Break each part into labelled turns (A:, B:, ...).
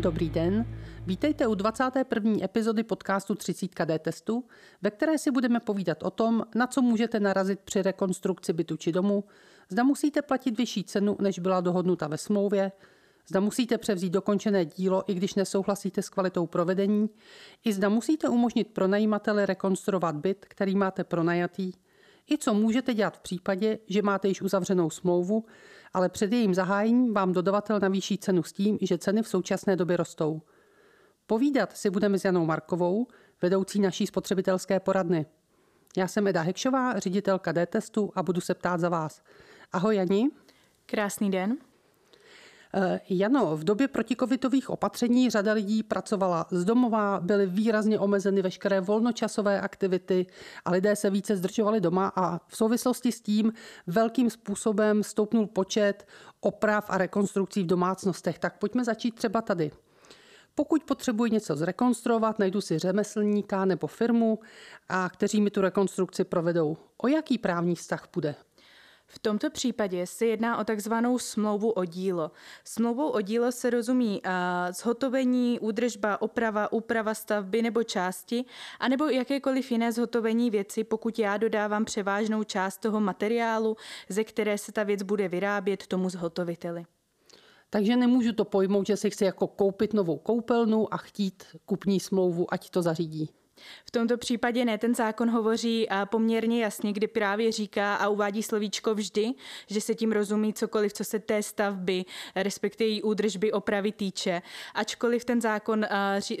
A: Dobrý den, vítejte u 21. epizody podcastu 30 D testu, ve které si budeme povídat o tom, na co můžete narazit při rekonstrukci bytu či domu, zda musíte platit vyšší cenu, než byla dohodnuta ve smlouvě, zda musíte převzít dokončené dílo, i když nesouhlasíte s kvalitou provedení, i zda musíte umožnit pronajímateli rekonstruovat byt, který máte pronajatý, i co můžete dělat v případě, že máte již uzavřenou smlouvu, ale před jejím zahájením vám dodavatel navýší cenu s tím, že ceny v současné době rostou. Povídat si budeme s Janou Markovou, vedoucí naší spotřebitelské poradny. Já jsem Eda Hekšová, ředitelka D-testu a budu se ptát za vás. Ahoj Jani.
B: Krásný den.
A: Eh, Jano, v době protikovitových opatření řada lidí pracovala z domova, byly výrazně omezeny veškeré volnočasové aktivity a lidé se více zdržovali doma a v souvislosti s tím velkým způsobem stoupnul počet oprav a rekonstrukcí v domácnostech. Tak pojďme začít třeba tady. Pokud potřebuji něco zrekonstruovat, najdu si řemeslníka nebo firmu, a kteří mi tu rekonstrukci provedou. O jaký právní vztah půjde?
B: V tomto případě se jedná o takzvanou smlouvu o dílo. Smlouvou o dílo se rozumí uh, zhotovení, údržba, oprava, úprava stavby nebo části, anebo jakékoliv jiné zhotovení věci, pokud já dodávám převážnou část toho materiálu, ze které se ta věc bude vyrábět tomu zhotoviteli.
A: Takže nemůžu to pojmout, že si chci jako koupit novou koupelnu a chtít kupní smlouvu, ať to zařídí.
B: V tomto případě ne, ten zákon hovoří a poměrně jasně, kdy právě říká a uvádí slovíčko vždy, že se tím rozumí cokoliv, co se té stavby, respektive její údržby, opravy týče. Ačkoliv ten zákon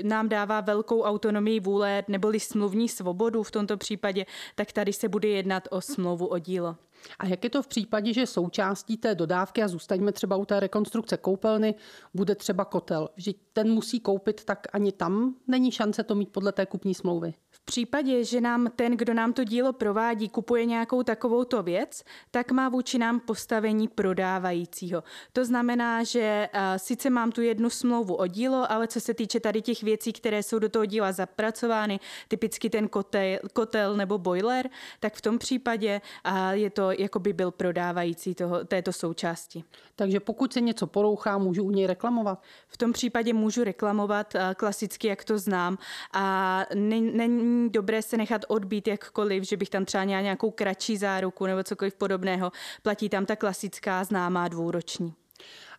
B: nám dává velkou autonomii vůle neboli smluvní svobodu v tomto případě, tak tady se bude jednat o smlouvu o dílo.
A: A jak je to v případě, že součástí té dodávky, a zůstaňme třeba u té rekonstrukce koupelny, bude třeba kotel, že ten musí koupit, tak ani tam není šance to mít podle té kupní smlouvy?
B: V případě, že nám ten, kdo nám to dílo provádí, kupuje nějakou takovouto věc, tak má vůči nám postavení prodávajícího. To znamená, že uh, sice mám tu jednu smlouvu o dílo, ale co se týče tady těch věcí, které jsou do toho díla zapracovány, typicky ten kotel, kotel nebo boiler, tak v tom případě uh, je to jako by byl prodávající toho, této součásti.
A: Takže pokud se něco porouchá, můžu u něj reklamovat?
B: V tom případě můžu reklamovat uh, klasicky, jak to znám. A není dobré se nechat odbít jakkoliv, že bych tam třeba měla nějakou kratší záruku nebo cokoliv podobného. Platí tam ta klasická známá dvouroční.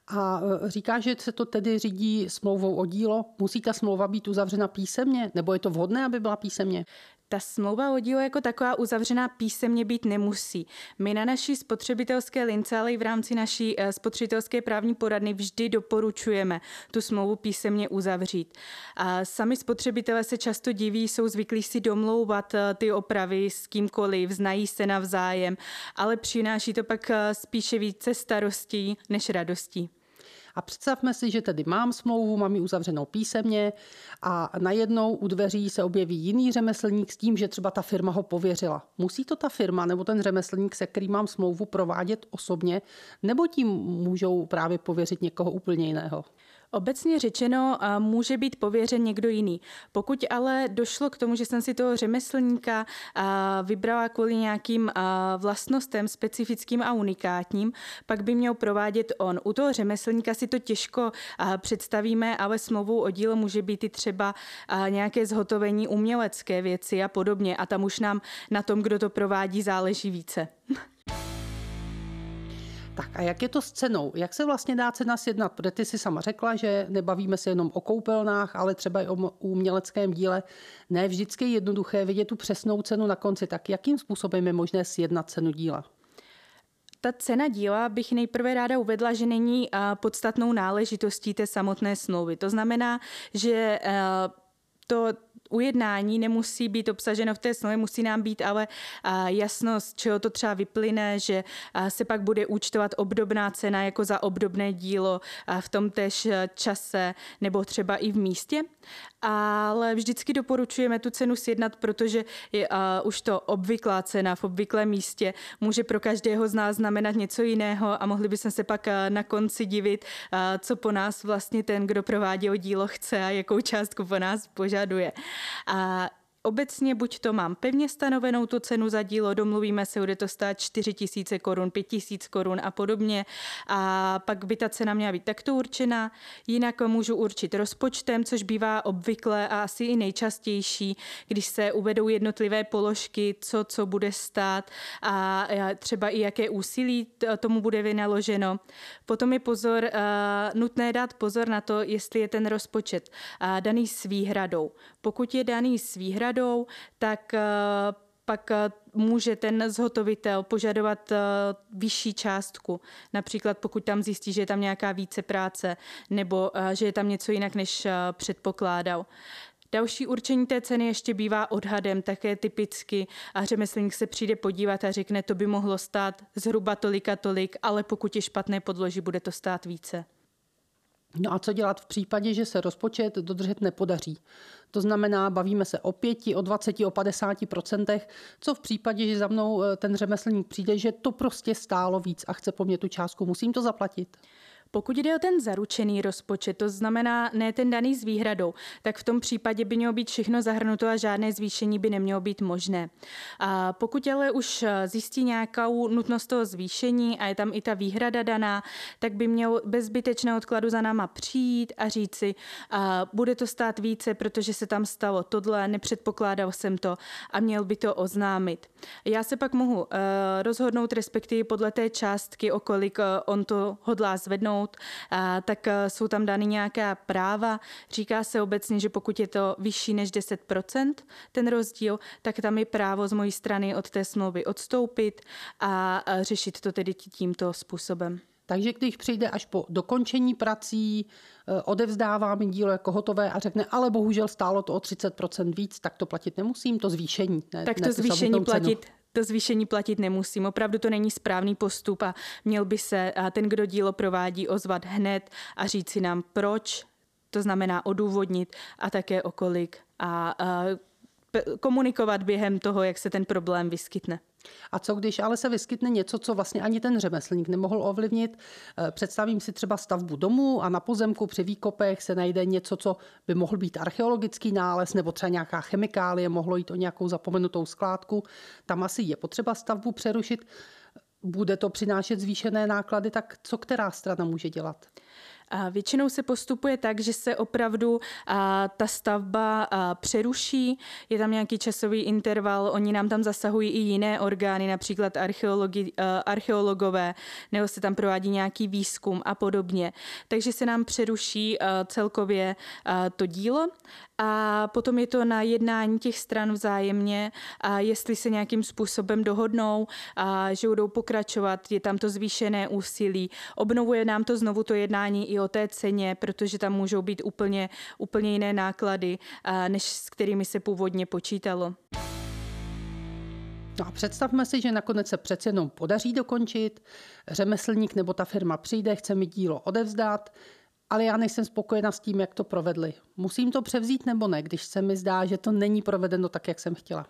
A: A e, říká, že se to tedy řídí smlouvou o dílo. Musí ta smlouva být uzavřena písemně? Nebo je to vhodné, aby byla písemně?
B: Ta smlouva o dílo jako taková uzavřená písemně být nemusí. My na naší spotřebitelské lince, ale i v rámci naší eh, spotřebitelské právní poradny vždy doporučujeme tu smlouvu písemně uzavřít. A sami spotřebitelé se často diví, jsou zvyklí si domlouvat eh, ty opravy s kýmkoliv, znají se navzájem, ale přináší to pak eh, spíše více starostí než radostí.
A: A představme si, že tedy mám smlouvu, mám ji uzavřenou písemně a najednou u dveří se objeví jiný řemeslník s tím, že třeba ta firma ho pověřila. Musí to ta firma nebo ten řemeslník, se kterým mám smlouvu, provádět osobně, nebo tím můžou právě pověřit někoho úplně jiného?
B: Obecně řečeno může být pověřen někdo jiný. Pokud ale došlo k tomu, že jsem si toho řemeslníka vybrala kvůli nějakým vlastnostem specifickým a unikátním, pak by měl provádět on. U toho řemeslníka si to těžko představíme, ale smlouvou o dílo může být i třeba nějaké zhotovení umělecké věci a podobně. A tam už nám na tom, kdo to provádí, záleží více.
A: Tak a jak je to s cenou? Jak se vlastně dá cena sjednat? Protože ty si sama řekla, že nebavíme se jenom o koupelnách, ale třeba i o uměleckém díle. Ne vždycky je jednoduché vidět tu přesnou cenu na konci. Tak jakým způsobem je možné sjednat cenu díla?
B: Ta cena díla bych nejprve ráda uvedla, že není podstatnou náležitostí té samotné smlouvy. To znamená, že to ujednání nemusí být obsaženo v té smlouvě, musí nám být ale jasno, z čeho to třeba vyplyne, že se pak bude účtovat obdobná cena jako za obdobné dílo v tom též čase nebo třeba i v místě. Ale vždycky doporučujeme tu cenu sjednat, protože je, uh, už to obvyklá cena v obvyklém místě může pro každého z nás znamenat něco jiného a mohli bychom se pak uh, na konci divit, uh, co po nás vlastně ten, kdo provádí dílo chce a jakou částku po nás požaduje. A obecně buď to mám pevně stanovenou tu cenu za dílo, domluvíme se, bude to stát 4 tisíce korun, 5 tisíc korun a podobně a pak by ta cena měla být takto určena. Jinak můžu určit rozpočtem, což bývá obvykle a asi i nejčastější, když se uvedou jednotlivé položky, co co bude stát a třeba i jaké úsilí tomu bude vynaloženo. Potom je pozor, uh, nutné dát pozor na to, jestli je ten rozpočet daný s výhradou. Pokud je daný s výhradou, tak uh, pak může ten zhotovitel požadovat vyšší částku. Například pokud tam zjistí, že je tam nějaká více práce nebo že je tam něco jinak, než předpokládal. Další určení té ceny ještě bývá odhadem, také typicky a řemeslník se přijde podívat a řekne, to by mohlo stát zhruba tolik a tolik, ale pokud je špatné podloží, bude to stát více.
A: No a co dělat v případě, že se rozpočet dodržet nepodaří? To znamená, bavíme se o pěti, o 20, o 50 procentech, co v případě, že za mnou eh, ten řemeslník přijde, že to prostě stálo víc a chce po mně tu částku, musím to zaplatit?
B: Pokud jde o ten zaručený rozpočet, to znamená ne ten daný s výhradou, tak v tom případě by mělo být všechno zahrnuto a žádné zvýšení by nemělo být možné. A pokud ale už zjistí nějakou nutnost toho zvýšení a je tam i ta výhrada daná, tak by měl bez odkladu za náma přijít a říci, a bude to stát více, protože se tam stalo tohle, nepředpokládal jsem to a měl by to oznámit. Já se pak mohu uh, rozhodnout, respektive podle té částky, o kolik uh, on to hodlá zvednout, dosáhnout, tak e, jsou tam dány nějaká práva. Říká se obecně, že pokud je to vyšší než 10%, ten rozdíl, tak tam je právo z mojí strany od té smlouvy odstoupit a řešit to tedy tímto způsobem.
A: Takže když přijde až po dokončení prací, e, odevzdává mi dílo jako hotové a řekne, ale bohužel stálo to o 30% víc, tak to platit nemusím, to zvýšení.
B: Ne, tak to ne zvýšení platit, to zvýšení platit nemusím. Opravdu to není správný postup a měl by se ten, kdo dílo provádí, ozvat hned a říct si nám, proč, to znamená odůvodnit a také okolik a, a komunikovat během toho, jak se ten problém vyskytne.
A: A co když ale se vyskytne něco, co vlastně ani ten řemeslník nemohl ovlivnit? Eh, představím si třeba stavbu domu a na pozemku při výkopech se najde něco, co by mohl být archeologický nález nebo třeba nějaká chemikálie, mohlo jít o nějakou zapomenutou skládku. Tam asi je potřeba stavbu přerušit. Bude to přinášet zvýšené náklady, tak co která strana může dělat?
B: A většinou se postupuje tak, že se opravdu a, ta stavba a, přeruší, je tam nějaký časový interval, oni nám tam zasahují i jiné orgány, například archeologi, a, archeologové, nebo se tam provádí nějaký výzkum a podobně. Takže se nám přeruší a, celkově a, to dílo a potom je to na jednání těch stran vzájemně a jestli se nějakým způsobem dohodnou, a že budou pokračovat, je tam to zvýšené úsilí. Obnovuje nám to znovu to jednání i o té ceně, protože tam můžou být úplně, úplně jiné náklady, než s kterými se původně počítalo.
A: No a představme si, že nakonec se přece jenom podaří dokončit, řemeslník nebo ta firma přijde, chce mi dílo odevzdat, ale já nejsem spokojena s tím, jak to provedli. Musím to převzít nebo ne, když se mi zdá, že to není provedeno tak, jak jsem chtěla?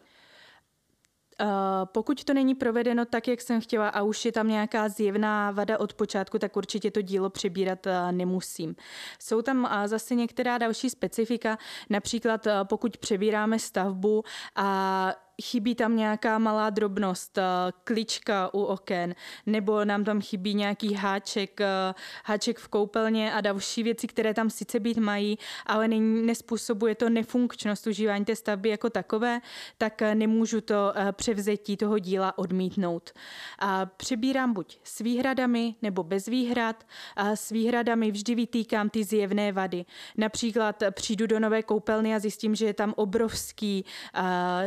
B: Uh, pokud to není provedeno tak, jak jsem chtěla a už je tam nějaká zjevná vada od počátku, tak určitě to dílo přebírat uh, nemusím. Jsou tam uh, zase některá další specifika, například pokud přebíráme stavbu a chybí tam nějaká malá drobnost, eh, klička u oken, nebo nám tam chybí nějaký háček, eh, háček v koupelně a další věci, které tam sice být mají, ale nespůsobuje to nefunkčnost užívání té stavby jako takové, tak eh, nemůžu to převzetí toho díla odmítnout. A přebírám buď s výhradami nebo bez výhrad. A s výhradami vždy vytýkám ty zjevné vady. Například přijdu do nové koupelny a zjistím, že je tam obrovský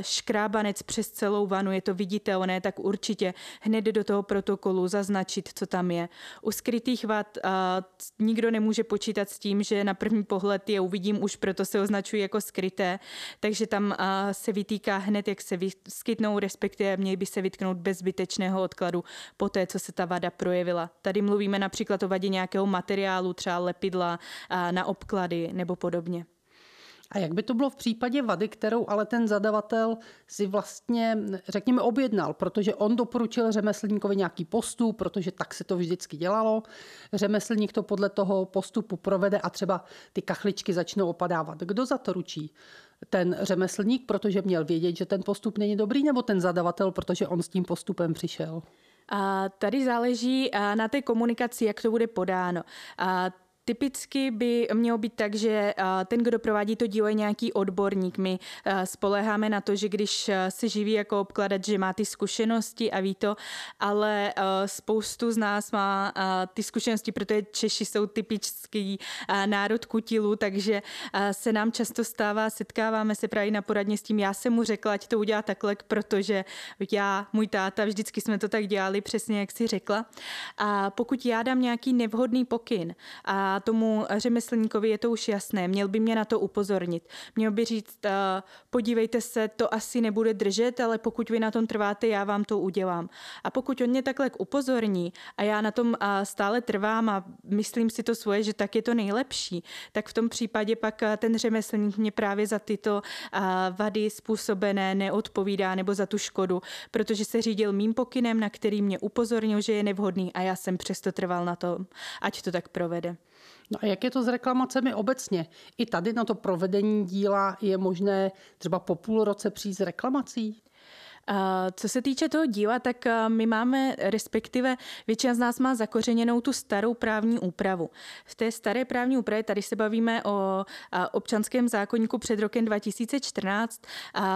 B: škrába šlabanec přes celou vanu, je to viditelné, tak určitě hned do toho protokolu zaznačit, co tam je. U skrytých vad a, nikdo nemůže počítat s tím, že na první pohled je uvidím, už proto se označují jako skryté, takže tam a, se vytýká hned, jak se vyskytnou, respektive měly by se vytknout bez zbytečného odkladu po té, co se ta vada projevila. Tady mluvíme například o vadě nějakého materiálu, třeba lepidla a, na obklady nebo podobně.
A: A jak by to bylo v případě vady, kterou ale ten zadavatel si vlastně, řekněme, objednal, protože on doporučil řemeslníkovi nějaký postup, protože tak se to vždycky dělalo. Řemeslník to podle toho postupu provede a třeba ty kachličky začnou opadávat. Kdo za to ručí? Ten řemeslník, protože měl vědět, že ten postup není dobrý, nebo ten zadavatel, protože on s tím postupem přišel?
B: A tady záleží na té komunikaci, jak to bude podáno. A Typicky by mělo být tak, že ten, kdo provádí to dílo, je nějaký odborník. My spoleháme na to, že když se živí jako obkladat, že má ty zkušenosti a ví to, ale spoustu z nás má ty zkušenosti, protože Češi jsou typický národ kutilů, takže se nám často stává, setkáváme se právě na poradně s tím, já jsem mu řekla, ať to udělá takhle, protože já, můj táta, vždycky jsme to tak dělali, přesně jak si řekla. A pokud já dám nějaký nevhodný pokyn a tomu řemeslníkovi je to už jasné, měl by mě na to upozornit. Měl by říct, podívejte se, to asi nebude držet, ale pokud vy na tom trváte, já vám to udělám. A pokud on mě takhle upozorní a já na tom stále trvám a myslím si to svoje, že tak je to nejlepší, tak v tom případě pak ten řemeslník mě právě za tyto vady způsobené neodpovídá nebo za tu škodu, protože se řídil mým pokynem, na který mě upozornil, že je nevhodný a já jsem přesto trval na tom, ať to tak provede.
A: No a jak je to s reklamacemi obecně? I tady na to provedení díla je možné třeba po půl roce přijít s reklamací?
B: Co se týče toho díla, tak my máme, respektive většina z nás má zakořeněnou tu starou právní úpravu. V té staré právní úpravě, tady se bavíme o občanském zákonníku před rokem 2014,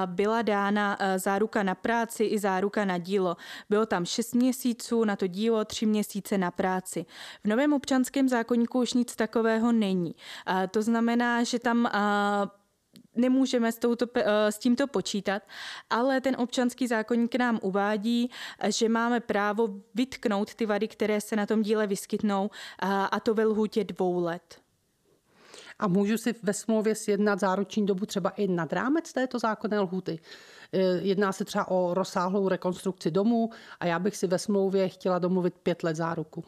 B: byla dána záruka na práci i záruka na dílo. Bylo tam 6 měsíců na to dílo, 3 měsíce na práci. V novém občanském zákonníku už nic takového není. To znamená, že tam nemůžeme s, touto, eh, s tímto počítat, ale ten občanský zákonník nám uvádí, že máme právo vytknout ty vady, které se na tom díle vyskytnou, a to ve lhůtě dvou let.
A: A můžu si ve smlouvě sjednat záruční dobu třeba i nad rámec této zákonné lhuty? Eh, jedná se třeba o rozsáhlou rekonstrukci domu a já bych si ve smlouvě chtěla domluvit pět let záruku.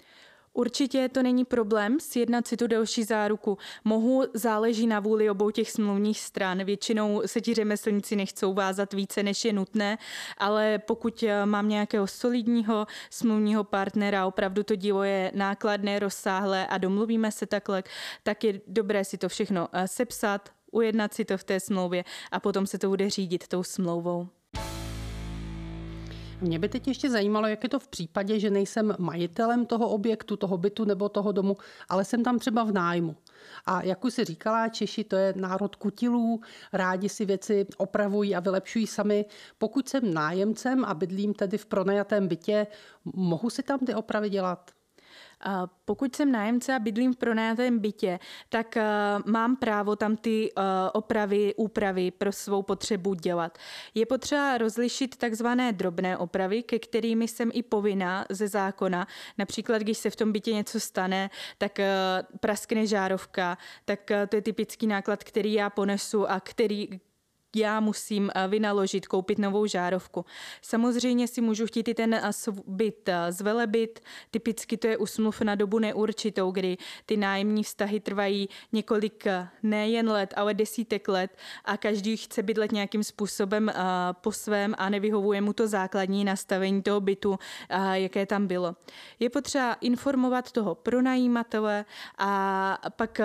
B: Určitě to není problém sjednat si tu delší záruku. Mohu, záleží na vůli obou těch smluvních stran. Většinou se ti řemeslníci nechcou vázat více, než je nutné, ale pokud eh, mám nějakého solidního smluvního partnera, opravdu to dílo je nákladné, rozsáhlé a domluvíme se takhle, tak je dobré si to všechno eh, sepsat, ujednat si to v té smlouvě a potom se to bude řídit tou smlouvou.
A: Mě by teď ještě zajímalo, jak je to v případě, že nejsem majitelem toho objektu, toho bytu nebo toho domu, ale jsem tam třeba v nájmu. A jak už si říkala, Češi to je národ kutilů, rádi si věci opravují a vylepšují sami. Pokud jsem nájemcem a bydlím tedy v pronajatém bytě, mohu si tam ty opravy dělat?
B: Pokud jsem nájemce a bydlím v pronajatém bytě, tak mám právo tam ty opravy, úpravy pro svou potřebu dělat. Je potřeba rozlišit takzvané drobné opravy, ke kterými jsem i povinná ze zákona. Například, když se v tom bytě něco stane, tak praskne žárovka, tak to je typický náklad, který já ponesu a který, já musím eh, vynaložit, koupit novou žárovku. Samozřejmě si můžu chtít i ten eh, byt eh, zvelebit, typicky to je usmluv na dobu neurčitou, kdy ty nájemní vztahy trvají několik nejen let, ale desítek let a každý chce bydlet nějakým způsobem po svém a nevyhovuje mu to základní nastavení toho bytu, jaké tam bylo. Je potřeba informovat toho pronajímatele a pak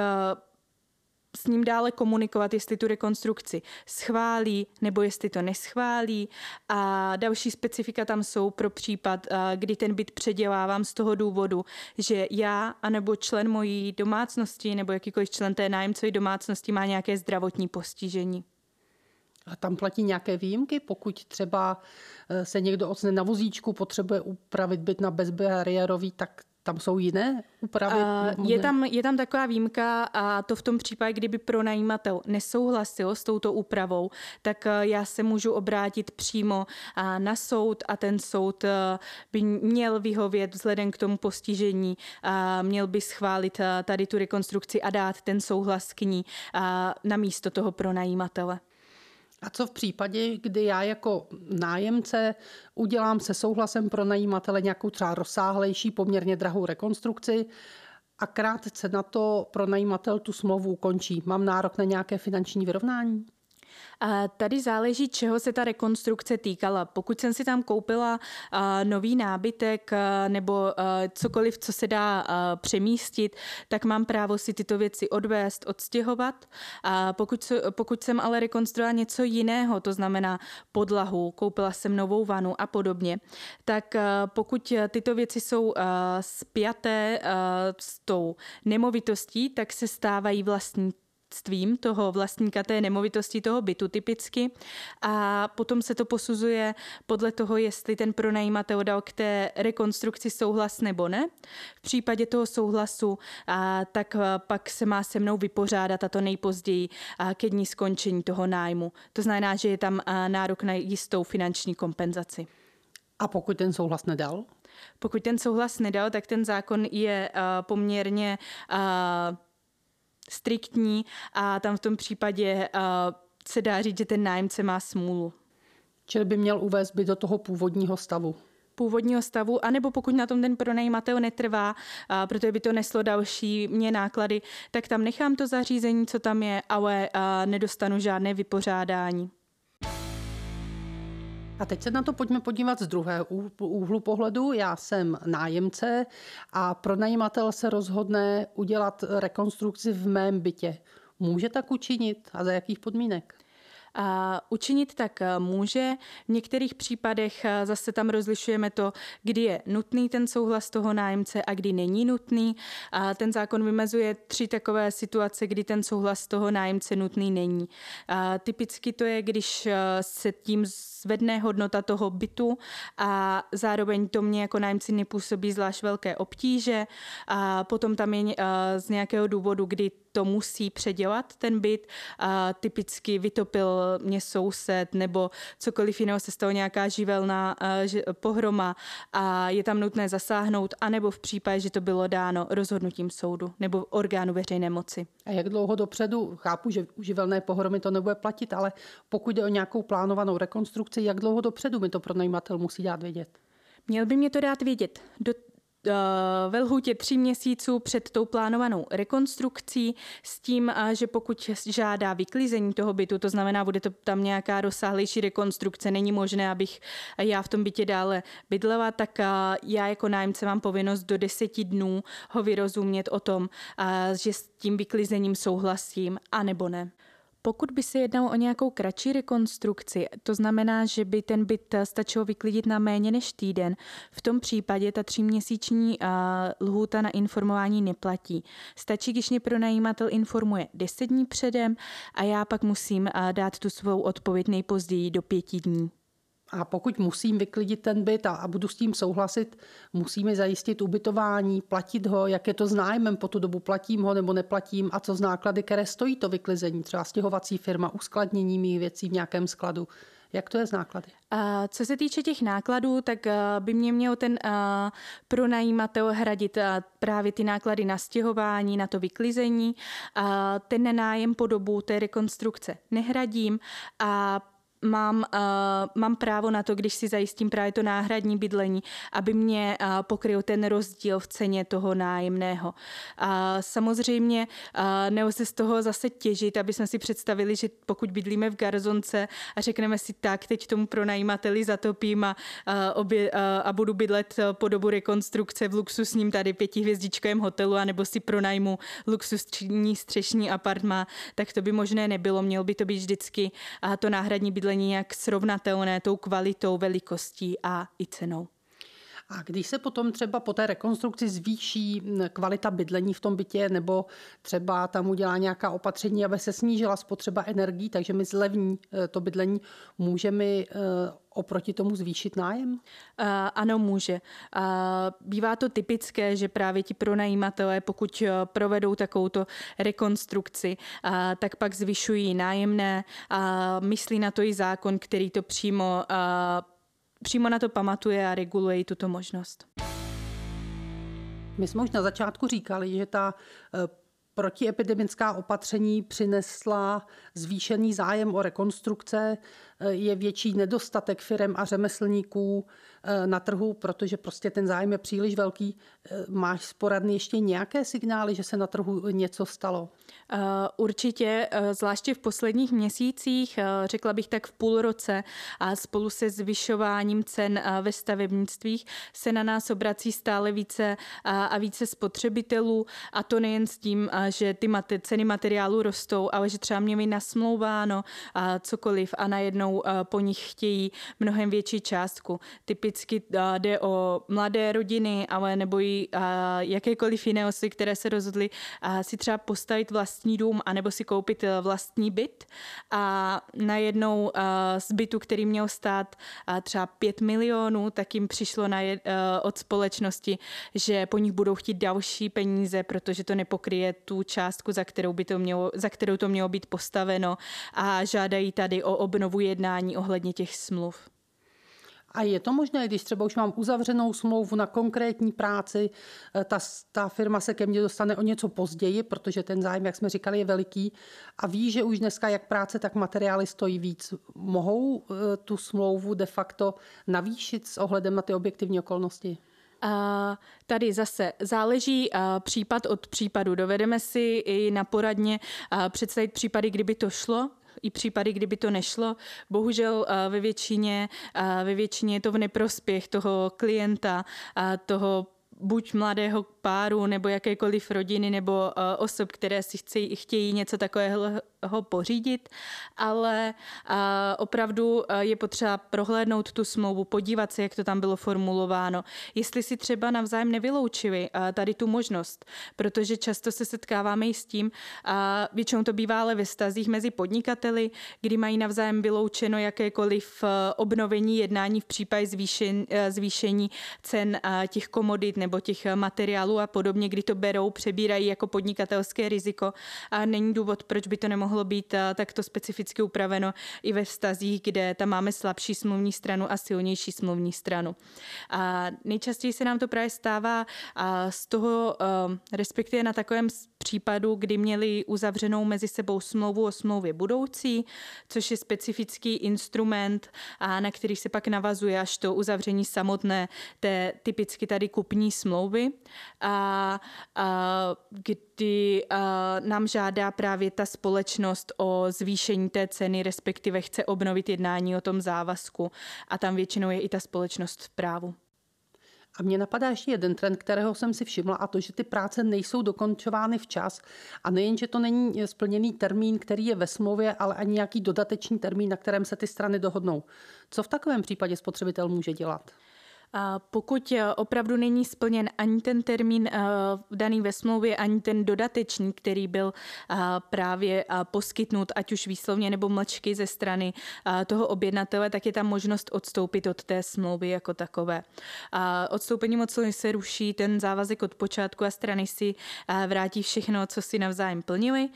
B: s ním dále komunikovat, jestli tu rekonstrukci schválí nebo jestli to neschválí. A další specifika tam jsou pro případ, kdy ten byt předělávám z toho důvodu, že já anebo člen mojí domácnosti nebo jakýkoliv člen té nájemcové domácnosti má nějaké zdravotní postižení.
A: A tam platí nějaké výjimky, pokud třeba e, se někdo ocne na vozíčku, potřebuje upravit byt na bezbariérový, tak tam jsou jiné úpravy?
B: Uh, je, tam, je tam taková výjimka a to v tom případě, kdyby pronajímatel nesouhlasil s touto úpravou, tak uh, já se můžu obrátit přímo uh, na soud a ten soud uh, by měl vyhovět vzhledem k tomu postižení, měl by schválit tady tu rekonstrukci a dát ten souhlas k ní na místo toho pronajímatele.
A: A co v případě, kdy já jako nájemce udělám se souhlasem pro najímatele nějakou třeba rozsáhlejší, poměrně drahou rekonstrukci a krátce na to pronajímatel tu smlouvu ukončí. Mám nárok na nějaké finanční vyrovnání?
B: A tady záleží, čeho se ta rekonstrukce týkala. Pokud jsem si tam koupila nový nábytek nebo cokoliv, co se dá přemístit, tak mám právo si tyto věci odvést, odstěhovat. A pokud, pokud jsem ale rekonstruovala něco jiného, to znamená podlahu, koupila jsem novou vanu a podobně, tak pokud tyto věci jsou spjaté s tou nemovitostí, tak se stávají vlastní vlastnictvím toho vlastníka té nemovitosti, toho bytu typicky. A potom se to posuzuje podle toho, jestli ten pronajímatel dal k té rekonstrukci souhlas nebo ne. V případě toho souhlasu, a, tak pak se má se mnou vypořádat a to nejpozději a, ke dní skončení toho nájmu. To znamená, že je tam a, nárok na jistou finanční kompenzaci.
A: A pokud ten souhlas nedal?
B: Pokud ten souhlas nedal, tak ten zákon je uh, poměrně uh, striktní a tam v tom případě uh, se dá říct, že ten nájemce má smůlu.
A: Čili by měl uvést by do toho původního stavu
B: původního stavu, anebo pokud na tom ten pronajímatel netrvá, a protože by to neslo další mě náklady, tak tam nechám to zařízení, co tam je, ale a nedostanu žádné vypořádání.
A: A teď se na to pojďme podívat z druhého úhlu pohledu. Já jsem nájemce a pronajímatel se rozhodne udělat rekonstrukci v mém bytě. Může tak učinit a za jakých podmínek?
B: Učinit tak eh, může. V některých případech eh, zase tam rozlišujeme to, kdy je nutný ten souhlas toho nájemce a kdy není nutný. Ten zákon vymezuje tři takové situace, kdy ten souhlas toho nájemce nutný není. Typicky to je, když eh, se tím zvedne hodnota toho bytu a zároveň to mě jako nájemci nepůsobí zvlášť velké obtíže. A potom tam je z nějakého důvodu, kdy to musí předělat ten byt a typicky vytopil mě soused nebo cokoliv jiného se stalo nějaká živelná pohroma a je tam nutné zasáhnout, anebo v případě, že to bylo dáno rozhodnutím soudu nebo orgánu veřejné moci.
A: A jak dlouho dopředu, chápu, že živelné pohromy to nebude platit, ale pokud jde o nějakou plánovanou rekonstrukci, jak dlouho dopředu mi to pronajímatel musí dát vědět?
B: Měl by mě to dát vědět do Eh, ve lhůtě tří měsíců před tou plánovanou rekonstrukcí s tím, eh, že pokud žádá vyklizení toho bytu, to znamená, bude to tam nějaká rozsáhlejší rekonstrukce, není možné, abych já v tom bytě dále bydlela, tak eh, já jako nájemce mám povinnost do deseti dnů ho vyrozumět o tom, že s tím vyklizením souhlasím, anebo ne. Pokud by se jednalo o nějakou kratší rekonstrukci, to znamená, že by ten byt stačilo vyklidit na méně než týden, v tom případě ta tříměsíční lhůta na informování neplatí. Stačí, když mě pronajímatel informuje 10 dní předem a já pak musím dát tu svou odpověď nejpozději do pěti dní.
A: A pokud musím vyklidit ten byt a, a budu s tím souhlasit, musíme zajistit ubytování, platit ho, jak je to s nájmem po tu dobu, platím ho nebo neplatím a co z náklady, které stojí to vyklizení, třeba stěhovací firma, uskladnění mých věcí v nějakém skladu. Jak to je z náklady?
B: Co se týče těch nákladů, tak by mě měl ten pronajímatel hradit právě ty náklady na stěhování, na to vyklizení. Ten nájem po dobu té rekonstrukce nehradím a mám, uh, mám právo na to, když si zajistím právě to náhradní bydlení, aby mě uh, pokryl ten rozdíl v ceně toho nájemného. A samozřejmě uh, nelze z toho zase těžit, aby jsme si představili, že pokud bydlíme v garzonce a řekneme si tak, teď tomu pronajímateli zatopím a, uh, obě, uh, a budu bydlet po dobu rekonstrukce v luxusním tady pětihvězdičkovém hotelu, anebo si pronajmu luxusní střešní apartma, tak to by možné nebylo. Měl by to být vždycky uh, to náhradní bydlení bydlení jak srovnatelné tou kvalitou, velikostí a i cenou.
A: A když se potom třeba po té rekonstrukci zvýší kvalita bydlení v tom bytě, nebo třeba tam udělá nějaká opatření, aby se snížila spotřeba energií, takže mi zlevní e, to bydlení, může mi e, oproti tomu zvýšit nájem? Uh,
B: ano, může. Uh, bývá to typické, že právě ti pronajímatelé, pokud provedou takovouto rekonstrukci, uh, tak pak zvyšují nájemné a myslí na to i zákon, který to přímo přímo na to pamatuje a reguluje tuto možnost.
A: My jsme už na začátku říkali, že ta eh, protiepidemická opatření přinesla zvýšený zájem o rekonstrukce, je větší nedostatek firm a řemeslníků eh, na trhu, protože prostě ten zájem je příliš velký. Eh, máš sporadny ještě nějaké signály, že se na trhu něco stalo?
B: Eh, určitě, zvláště v posledních měsících, řekla bych tak v půl roce a spolu se zvyšováním cen ve stavebnictvích se na nás obrací stále více a více spotřebitelů a to nejen s tím, že ty ceny materiálu rostou, ale že třeba mě mi nasmlouváno cokoliv a najednou eh, po nich chtějí mnohem větší částku. Typicky eh, jde o mladé rodiny, ale nebo i eh, jakékoliv jiné osoby, které se rozhodly si třeba postavit vlastní dům anebo si koupit vlastní byt a najednou z bytu, který měl stát třeba 5 milionů, tak jim přišlo na od společnosti, že po nich budou chtít další peníze, protože to nepokryje tu částku, za kterou, by to mělo, za kterou to mělo být postaveno a žádají tady o obnovu jednání ohledně těch smluv.
A: A je to možné, když třeba už mám uzavřenou smlouvu na konkrétní práci, eh, ta, ta firma se ke mně dostane o něco později, protože ten zájem, jak jsme říkali, je veliký a ví, že už dneska jak práce, tak materiály stojí víc. Mohou eh, tu smlouvu de facto navýšit s ohledem na ty objektivní okolnosti?
B: A tady zase záleží případ od případu. Dovedeme si i na poradně představit případy, kdyby to šlo, i případy, kdyby to nešlo. Bohužel ve většině, ve většině je to v neprospěch toho klienta, toho buď mladého páru nebo jakékoliv rodiny nebo uh, osob, které si chci, chtějí něco takového pořídit, ale uh, opravdu uh, je potřeba prohlédnout tu smlouvu, podívat se, jak to tam bylo formulováno, jestli si třeba navzájem nevyloučili uh, tady tu možnost, protože často se setkáváme i s tím, a většinou to bývá ale ve stazích mezi podnikateli, kdy mají navzájem vyloučeno jakékoliv uh, obnovení jednání v případě zvýšen, uh, zvýšení cen uh, těch komodit nebo těch materiálů kapitálu a podobně, kdy to berou, přebírají jako podnikatelské riziko a není důvod, proč by to nemohlo být eh, takto specificky upraveno i ve vztazích, kde tam máme slabší smluvní stranu a silnější smluvní stranu. A nejčastěji se nám to právě stává z toho, eh, respektive na takovém případu, kdy měli uzavřenou mezi sebou smlouvu o smlouvě budoucí, což je specifický instrument, a na který se pak navazuje až to uzavření samotné té typicky tady kupní smlouvy a, a kdy a, nám žádá právě ta společnost o zvýšení té ceny, respektive chce obnovit jednání o tom závazku a tam většinou je i ta společnost v právu.
A: A mě napadá ještě jeden trend, kterého jsem si všimla, a to, že ty práce nejsou dokončovány včas. A nejen, že to není splněný termín, který je ve smlouvě, ale ani nějaký dodatečný termín, na kterém se ty strany dohodnou. Co v takovém případě spotřebitel může dělat?
B: Pokud eh, opravdu není splněn ani ten termín eh, daný ve smlouvě, ani ten dodatečný, který byl eh, právě poskytnut, ať už výslovně nebo mlčky ze strany toho objednatele, tak je tam možnost odstoupit od té smlouvy jako takové. Odstoupením od smlouvy se ruší ten závazek od počátku a strany si vrátí všechno, co si navzájem plnili.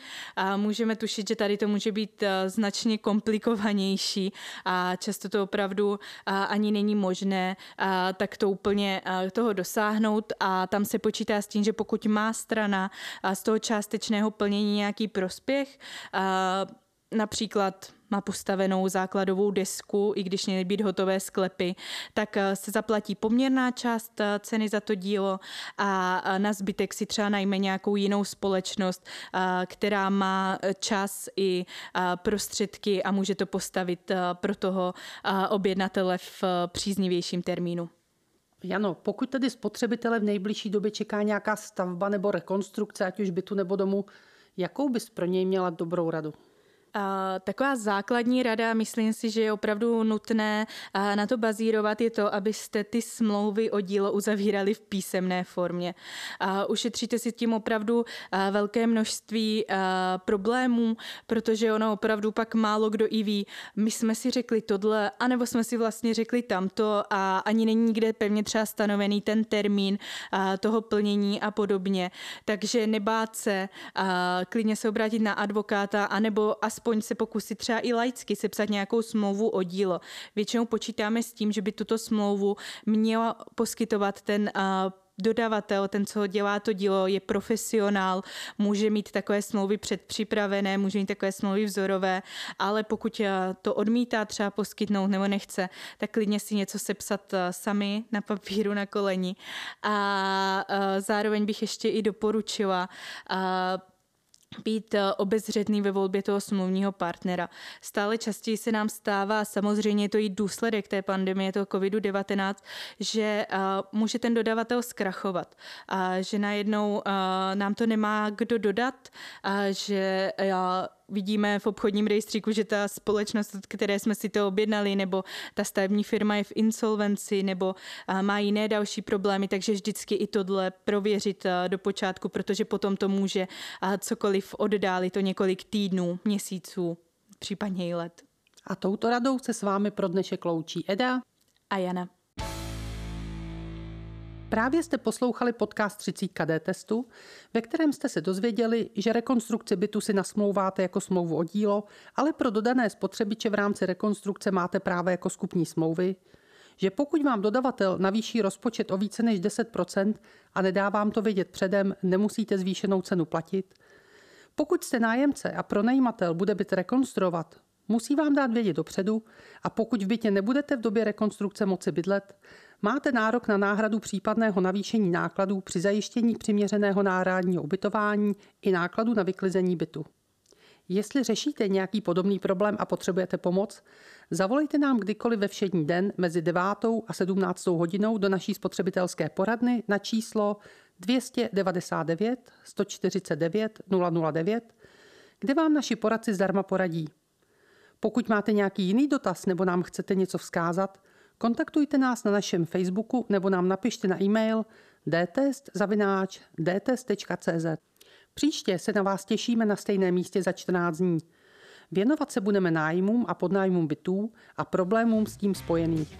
B: Můžeme tušit, že tady to může být značně komplikovanější a často to opravdu ani není možné tak to úplně toho dosáhnout a tam se počítá s tím, že pokud má strana z toho částečného plnění nějaký prospěch, například má postavenou základovou desku, i když měly být hotové sklepy, tak se zaplatí poměrná část ceny za to dílo a na zbytek si třeba najme nějakou jinou společnost, která má čas i prostředky a může to postavit pro toho objednatele v příznivějším termínu.
A: Jano, pokud tedy spotřebitele v nejbližší době čeká nějaká stavba nebo rekonstrukce, ať už bytu nebo domu, jakou bys pro něj měla dobrou radu?
B: Taková základní rada, myslím si, že je opravdu nutné na to bazírovat, je to, abyste ty smlouvy o dílo uzavírali v písemné formě. Ušetříte si tím opravdu velké množství problémů, protože ono opravdu pak málo kdo i ví, my jsme si řekli tohle, anebo jsme si vlastně řekli tamto a ani není nikde pevně třeba stanovený ten termín toho plnění a podobně. Takže nebát se, klidně se obrátit na advokáta, anebo aspoň aspoň se pokusit třeba i laicky sepsat nějakou smlouvu o dílo. Většinou počítáme s tím, že by tuto smlouvu měla poskytovat ten dodavatel, ten, co dělá to dílo, je profesionál, může mít takové smlouvy předpřipravené, může mít takové smlouvy vzorové, ale pokud to odmítá třeba poskytnout nebo nechce, tak klidně si něco sepsat sami na papíru na koleni. A zároveň bych ještě i doporučila být eh, obezřetný ve volbě toho smluvního partnera. Stále častěji se nám stává, samozřejmě je to i důsledek té pandemie, toho COVID-19, že uh, může ten dodavatel zkrachovat, a že najednou uh, nám to nemá kdo dodat, a že uh, vidíme v obchodním rejstříku, že ta společnost, od které jsme si to objednali, nebo ta stavební firma je v insolvenci, nebo má jiné další problémy, takže vždycky i tohle prověřit do počátku, protože potom to může cokoliv oddálit to několik týdnů, měsíců, případně i let.
A: A touto radou se s vámi pro dnešek loučí Eda
B: a Jana.
A: Právě jste poslouchali podcast 30 KD testu, ve kterém jste se dozvěděli, že rekonstrukci bytu si nasmlouváte jako smlouvu o dílo, ale pro dodané spotřebiče v rámci rekonstrukce máte právě jako skupní smlouvy, že pokud vám dodavatel navýší rozpočet o více než 10% a nedá vám to vědět předem, nemusíte zvýšenou cenu platit. Pokud jste nájemce a pronajímatel bude byt rekonstruovat, musí vám dát vědět dopředu a pokud v bytě nebudete v době rekonstrukce moci bydlet, máte nárok na náhradu případného navýšení nákladů při zajištění přiměřeného náhradního ubytování i nákladu na vyklizení bytu. Jestli řešíte nějaký podobný problém a potřebujete pomoc, zavolejte nám kdykoliv ve všední den mezi 9. a 17. hodinou do naší spotřebitelské poradny na číslo 299 149 009, kde vám naši poradci zdarma poradí. Pokud máte nějaký jiný dotaz nebo nám chcete něco vzkázat, Kontaktujte nás na našem Facebooku nebo nám napište na e-mail dtest.cz. Příště se na vás těšíme na stejném místě za 14 dní. Věnovat se budeme nájmům a podnájmům bytů a problémům s tím spojených.